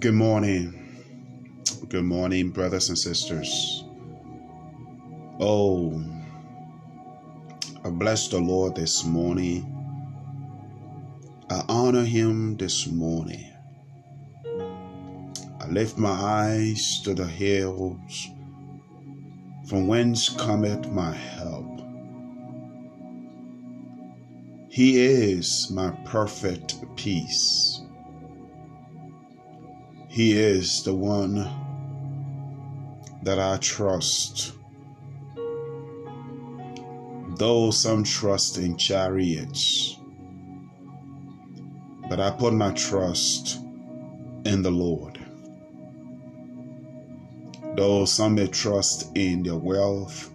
Good morning. Good morning, brothers and sisters. Oh, I bless the Lord this morning. I honor him this morning. I lift my eyes to the hills, from whence cometh my help. He is my perfect peace. He is the one that I trust. Though some trust in chariots, but I put my trust in the Lord. Though some may trust in their wealth,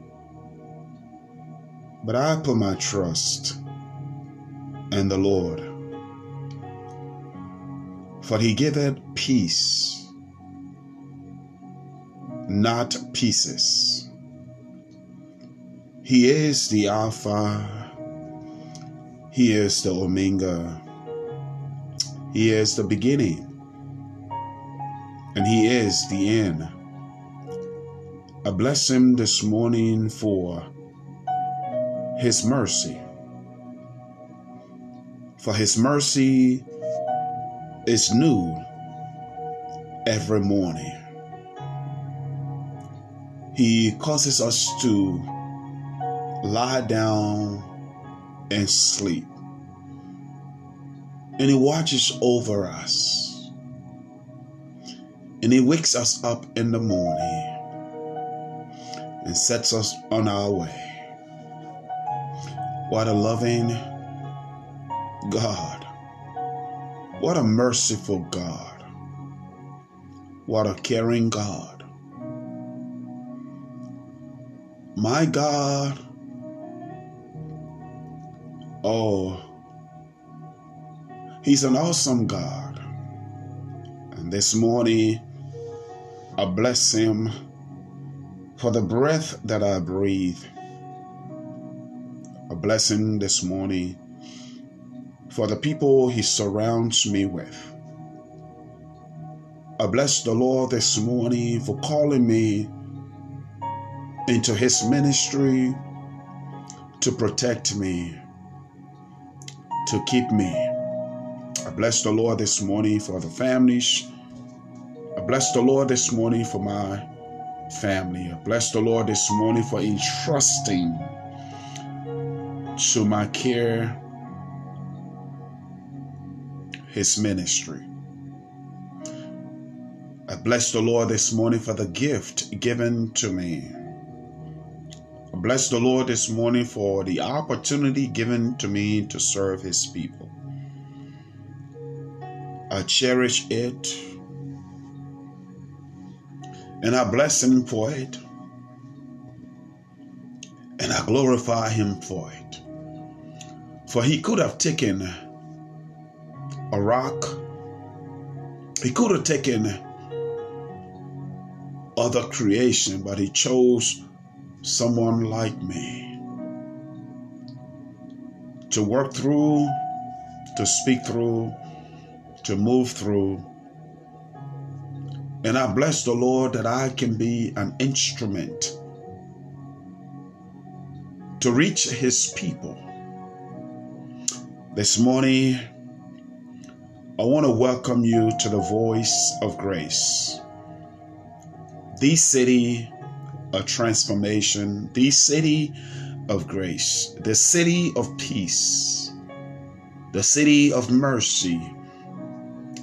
but I put my trust in the Lord for he giveth peace, not pieces. He is the Alpha, He is the Omega, He is the beginning, and He is the end. I bless Him this morning for His mercy. For His mercy is new every morning. He causes us to lie down and sleep. And He watches over us. And He wakes us up in the morning and sets us on our way. What a loving God what a merciful God. What a caring God. My God. Oh, He's an awesome God. And this morning, I bless Him for the breath that I breathe. A blessing this morning for the people He surrounds me with. I bless the Lord this morning for calling me into His ministry to protect me, to keep me. I bless the Lord this morning for the families. I bless the Lord this morning for my family. I bless the Lord this morning for entrusting to my care his ministry. I bless the Lord this morning for the gift given to me. I bless the Lord this morning for the opportunity given to me to serve his people. I cherish it and I bless him for it and I glorify him for it. For he could have taken a rock. He could have taken other creation, but he chose someone like me to work through, to speak through, to move through. And I bless the Lord that I can be an instrument to reach his people. This morning, I want to welcome you to the Voice of Grace. The city of transformation, the city of grace, the city of peace, the city of mercy,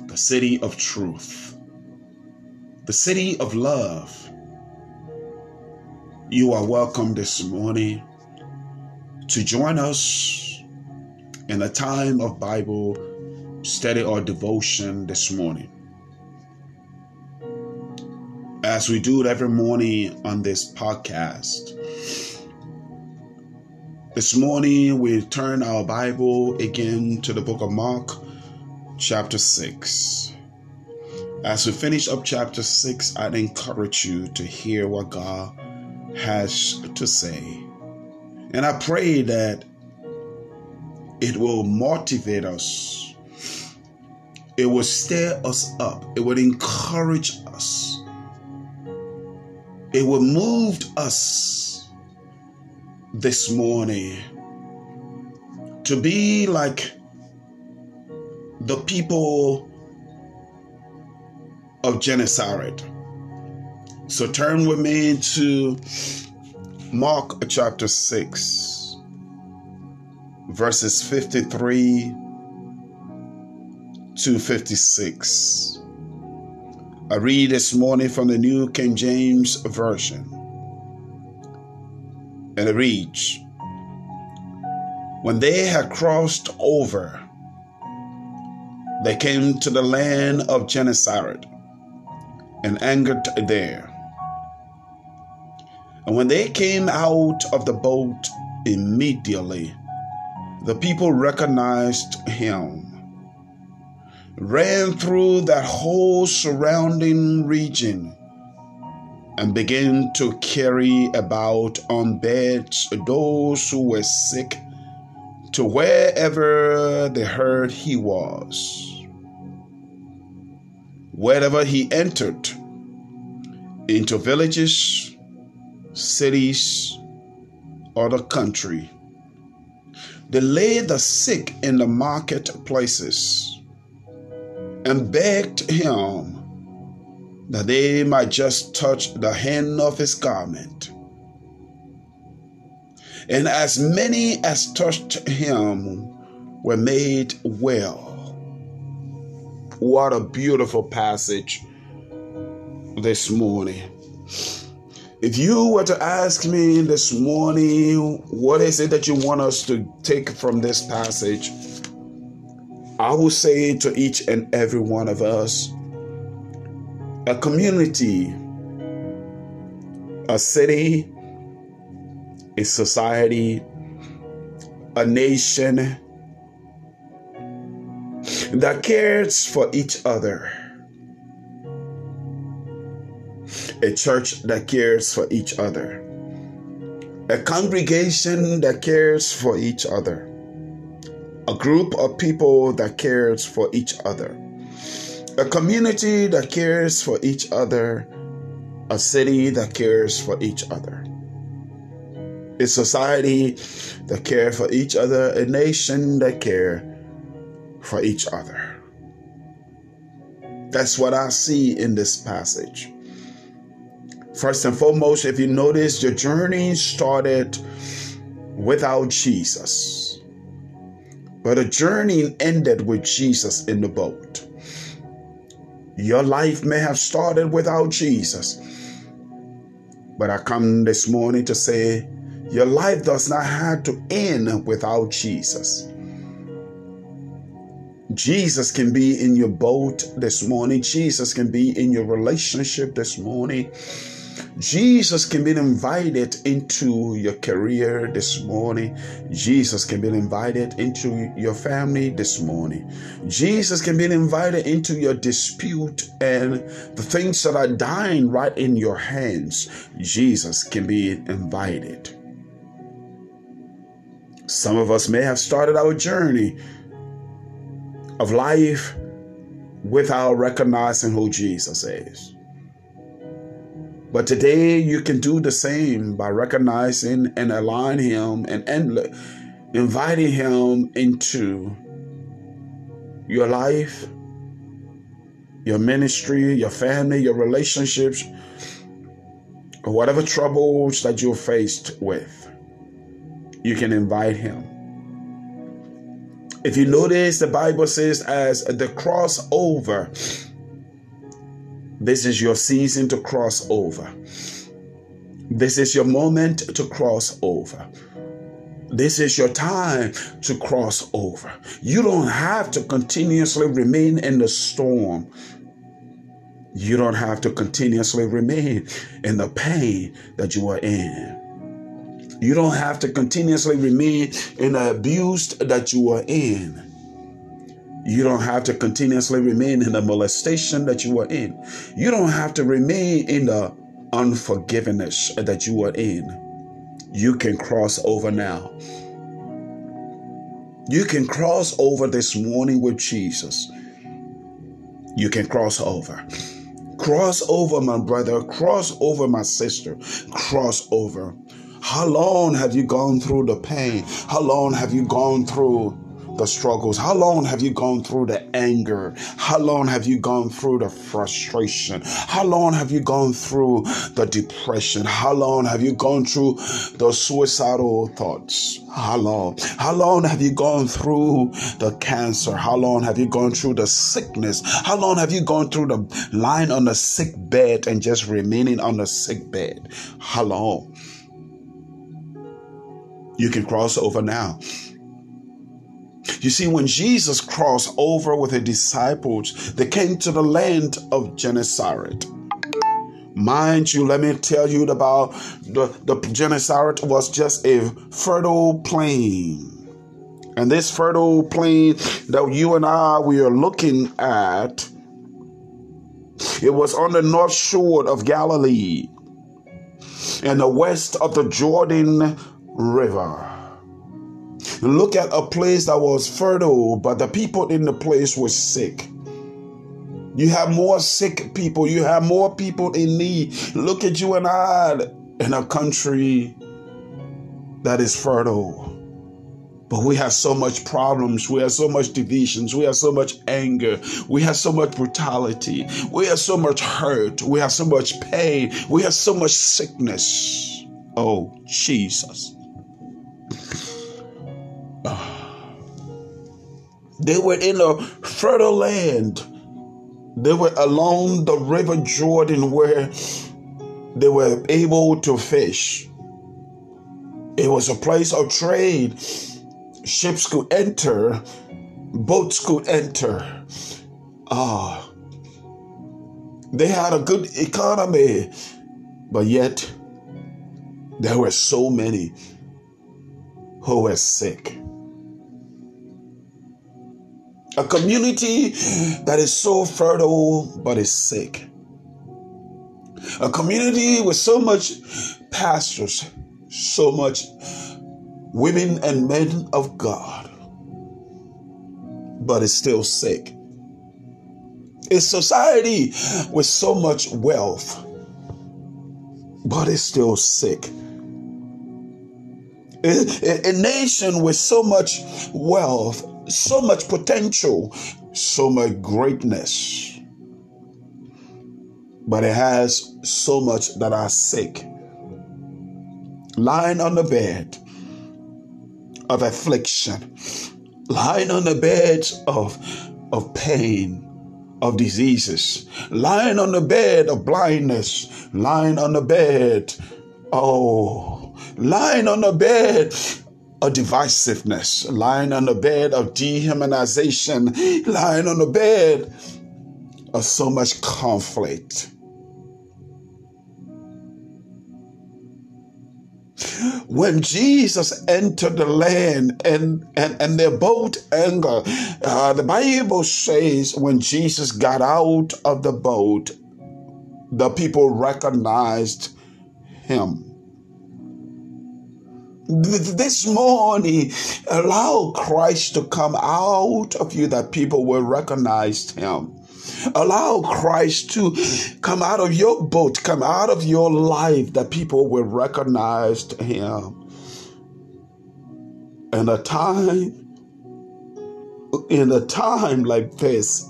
the city of truth, the city of love. You are welcome this morning to join us in a time of Bible study or devotion this morning. As we do it every morning on this podcast, this morning we turn our Bible again to the book of Mark, chapter 6. As we finish up chapter 6, I'd encourage you to hear what God has to say. And I pray that it will motivate us It would stir us up. It would encourage us. It would move us this morning to be like the people of Gennesaret. So turn with me to Mark chapter 6, verses 53 to 56. I read this morning from the New King James Version. And it reads When they had crossed over, they came to the land of Gennesaret and anchored there. And when they came out of the boat, immediately the people recognized him, ran through that whole surrounding region, and began to carry about on beds those who were sick to wherever they heard he was. Wherever he entered, into villages, cities, or the country. They laid the sick in the marketplaces and begged him that they might just touch the hem of his garment. And as many as touched him were made well. What a beautiful passage this morning. If you were to ask me this morning, what is it that you want us to take from this passage? I will say to each and every one of us a community, a city, a society, a nation that cares for each other a church that cares for each other, a congregation that cares for each other, a group of people that cares for each other, a community that cares for each other, a city that cares for each other, a society that cares for each other, a nation that cares for each other. That's what I see in this passage. First and foremost, if you notice, your journey started without Jesus, but the journey ended with Jesus in the boat. Your life may have started without Jesus, but I come this morning to say your life does not have to end without Jesus. Jesus can be in your boat this morning. Jesus can be in your relationship this morning. Jesus can be invited into your career this morning. Jesus can be invited into your family this morning. Jesus can be invited into your dispute and the things that are dying right in your hands. Jesus can be invited. Some of us may have started our journey of life without recognizing who Jesus is. But today you can do the same by recognizing and aligning him and, and inviting him into your life, your ministry, your family, your relationships, whatever troubles that you're faced with. You can invite him. If you notice, the Bible says, as the crossover this is your season to cross over. This is your moment to cross over. This is your time to cross over. You don't have to continuously remain in the storm. You don't have to continuously remain in the pain that you are in. You don't have to continuously remain in the abuse that you are in. You don't have to continuously remain in the molestation that you are in. You don't have to remain in the unforgiveness that you are in. You can cross over now. You can cross over this morning with Jesus. you can cross over. Cross over, my brother. Cross over, my sister. Cross over. How long have you gone through the pain? How long have you gone through the struggles? How long have you gone through the anger? How long have you gone through the frustration? How long have you gone through the depression? How long have you gone through the suicidal thoughts? How long? How long have you gone through the cancer? How long have you gone through the sickness? How long have you gone through the lying on the sick bed and just remaining on the sick bed? How long? You can cross over now. You see, when Jesus crossed over with the disciples, they came to the land of Gennesaret. Mind you, let me tell you about the, the Gennesaret was just a fertile plain. And this fertile plain that you and I we are looking at, it was on the north shore of Galilee and the west of the Jordan River. Look at a place that was fertile, but the people in the place were sick. You have more sick people. You have more people in need. Look at you and I in a country that is fertile. But we have so much problems. We have so much divisions. We have so much anger. We have so much brutality. We have so much hurt. We have so much pain. We have so much sickness. Oh, Jesus. They were in a fertile land. They were along the river Jordan where they were able to fish. It was a place of trade. Ships could enter, boats could enter. Ah, they had a good economy, but yet there were so many who were sick. A community that is so fertile but is sick. A community with so much pastors, so much women and men of God, but is still sick. A society with so much wealth, but is still sick. A, a, nation with so much wealth so much potential, so much greatness. But it has so much that are sick. Lying on the bed of affliction, lying on the bed of, of pain, of diseases, lying on the bed of blindness, lying on the bed, oh, lying on the bed of divisiveness, lying on the bed of dehumanization, lying on the bed of so much conflict. When Jesus entered the land and, and, and their boat anchored, uh, the Bible says when Jesus got out of the boat, the people recognized him this morning, allow Christ to come out of you that people will recognize him. Allow Christ to come out of your boat, come out of your life that people will recognize him. In a time, in a time like this,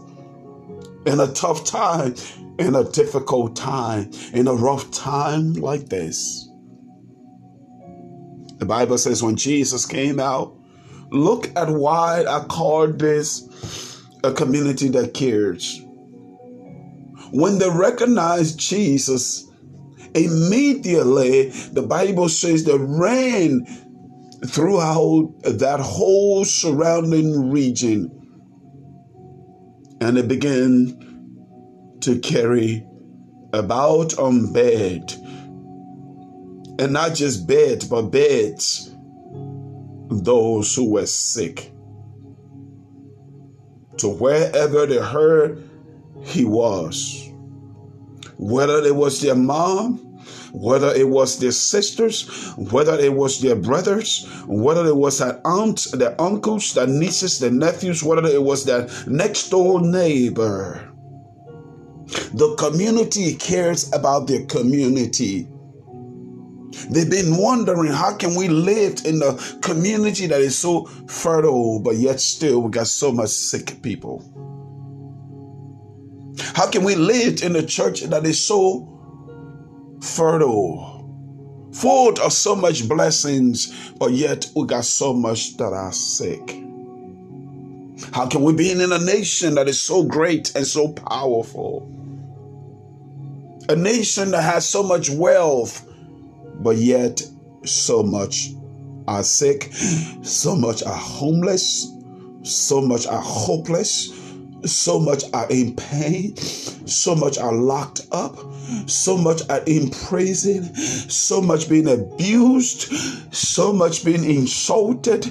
in a tough time, in a difficult time, in a rough time like this, the Bible says when Jesus came out, look at why I called this a community that cares. When they recognized Jesus, immediately the Bible says they ran throughout that whole surrounding region and they began to carry about on bed and not just beds, but beds, those who were sick. To wherever they heard he was, whether it was their mom, whether it was their sisters, whether it was their brothers, whether it was their aunts, their uncles, their nieces, their nephews, whether it was their next door neighbor, The community cares about their community. They've been wondering how can we live in a community that is so fertile, but yet still we got so much sick people. How can we live in a church that is so fertile, full of so much blessings, but yet we got so much that are sick? How can we be in a nation that is so great and so powerful? A nation that has so much wealth, but yet so much are sick, so much are homeless, so much are hopeless, so much are in pain, so much are locked up, so much are in prison, so much being abused, so much being insulted,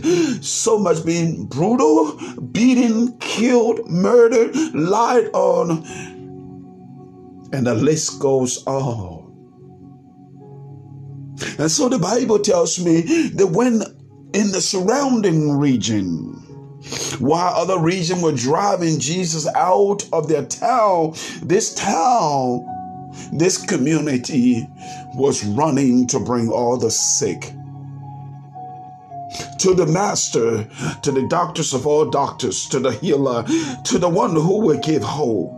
so much being brutal, beaten, killed, murdered, lied on, and the list goes on. And so the Bible tells me that when in the surrounding region, while other region were driving Jesus out of their town, this town, this community was running to bring all the sick to the master, to the doctors of all doctors, to the healer, to the one who would give hope.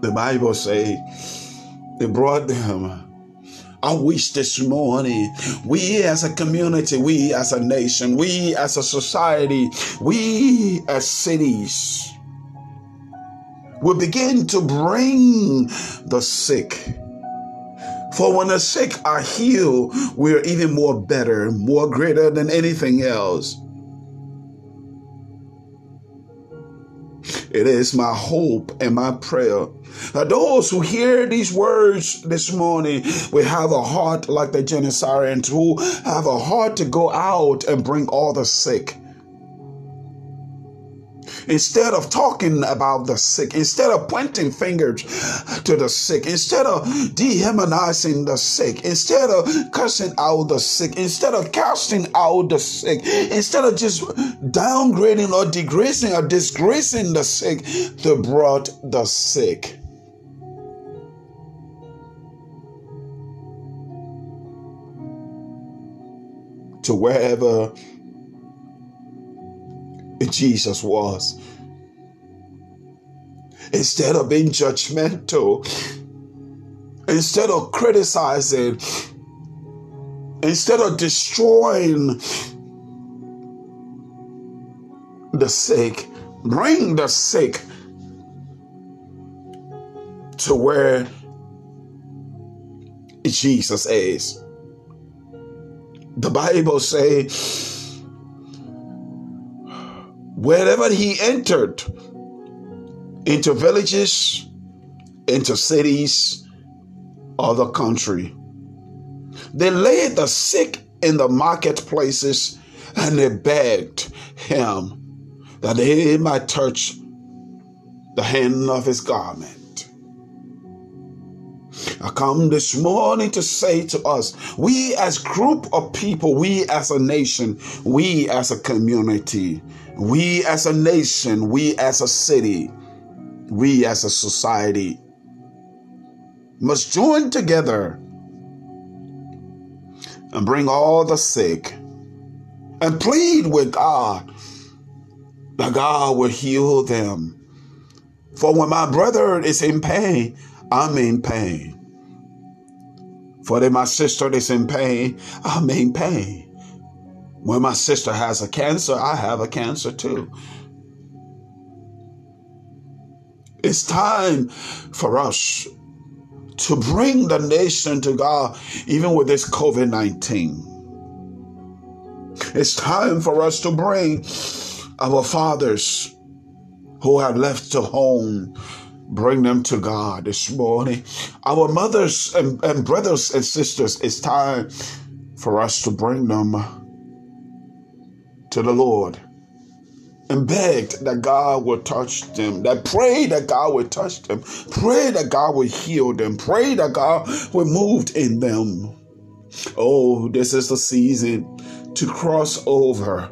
The Bible say they brought them. I wish this morning we as a community, we as a nation, we as a society, we as cities will begin to bring the sick. For when the sick are healed, we're even more better, more greater than anything else. It is my hope and my prayer that those who hear these words this morning will have a heart like the Gennesarians, who have a heart to go out and bring all the sick Instead of talking about the sick, instead of pointing fingers to the sick, instead of dehumanizing the sick, instead of cursing out the sick, instead of casting out the sick, instead of just downgrading or degrading or disgracing the sick, they brought the sick. To wherever Jesus was. Instead of being judgmental, instead of criticizing, instead of destroying the sick, bring the sick to where Jesus is. The Bible says wherever he entered, into villages, into cities of the country. They laid the sick in the marketplaces and they begged him that he might touch the hem of his garment. I come this morning to say to us, we as group of people, we as a nation, we as a community, we as a nation, we as a city, we as a society must join together and bring all the sick and plead with God that God will heal them. For when my brother is in pain, I'm in pain. For when my sister is in pain, I'm in pain. When my sister has a cancer, I have a cancer too. It's time for us to bring the nation to God, even with this COVID 19. It's time for us to bring our fathers who have left the home, bring them to God this morning. Our mothers and, and brothers and sisters, it's time for us to bring them to the Lord and begged that God would touch them, that pray that God would touch them, pray that God would heal them, pray that God would move in them. Oh, this is the season to cross over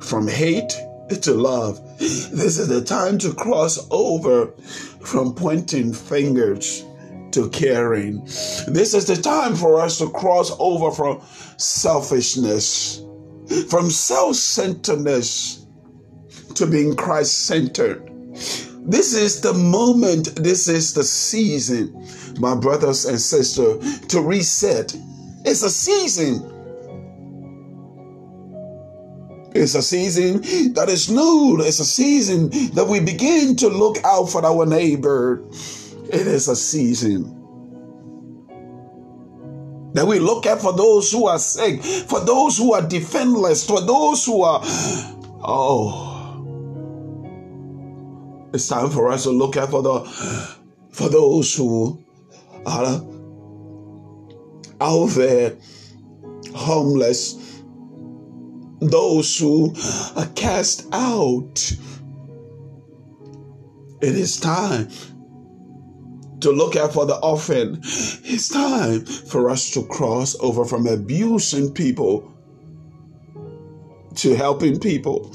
from hate to love. This is the time to cross over from pointing fingers to caring. This is the time for us to cross over from selfishness, from self centeredness to being Christ centered. This is the moment, this is the season, my brothers and sisters, to reset. It's a season it's a season that is new. It's a season that we begin to look out for our neighbor. It is a season that we look at for those who are sick, for those who are defenseless, for those who are, oh, it's time for us to look at for the, for those who are out there homeless those who are cast out. It is time to look out for the orphan. It's time for us to cross over from abusing people to helping people.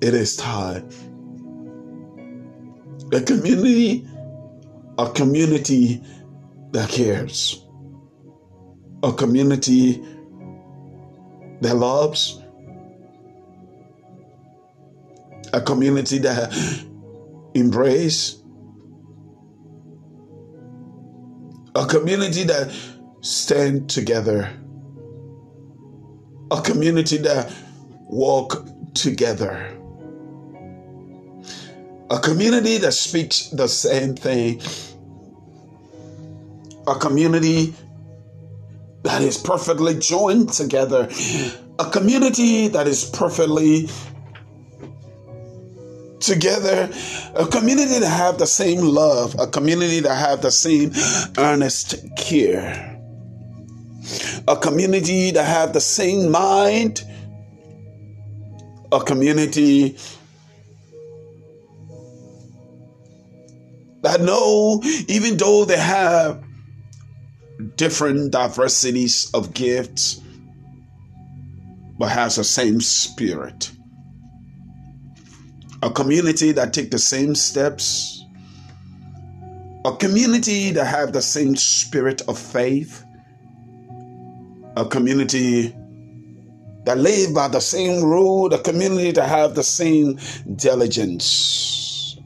It is time. A community, a community that cares a community that loves, a community that embrace, a community that stand together, a community that walk together, a community that speaks the same thing, a community that is perfectly joined together, a community that is perfectly together, a community that have the same love, a community that have the same earnest care, a community that have the same mind, a community that know even though they have different diversities of gifts, but has the same spirit. A community that take the same steps, a community that have the same spirit of faith, a community that live by the same rule, a community that have the same diligence.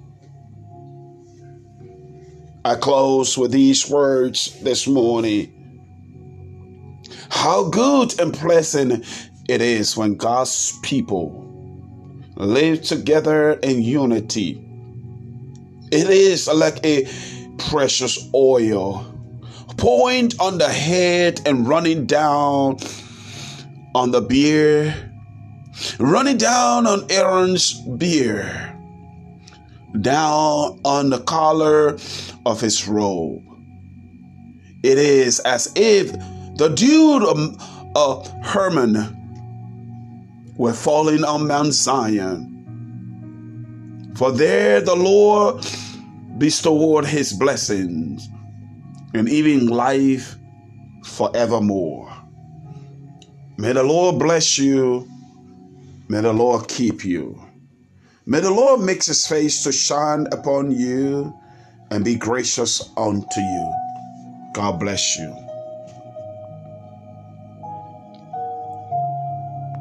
I close with these words this morning. How good and pleasant it is when God's people live together in unity. It is like a precious oil pouring on the head and running down on the beard, running down on Aaron's beard down on the collar of his robe. It is as if the dude of Hermon were falling on Mount Zion. For there the Lord bestowed his blessings and even life forevermore. May the Lord bless you. May the Lord keep you. May the Lord make his face to shine upon you and be gracious unto you. God bless you.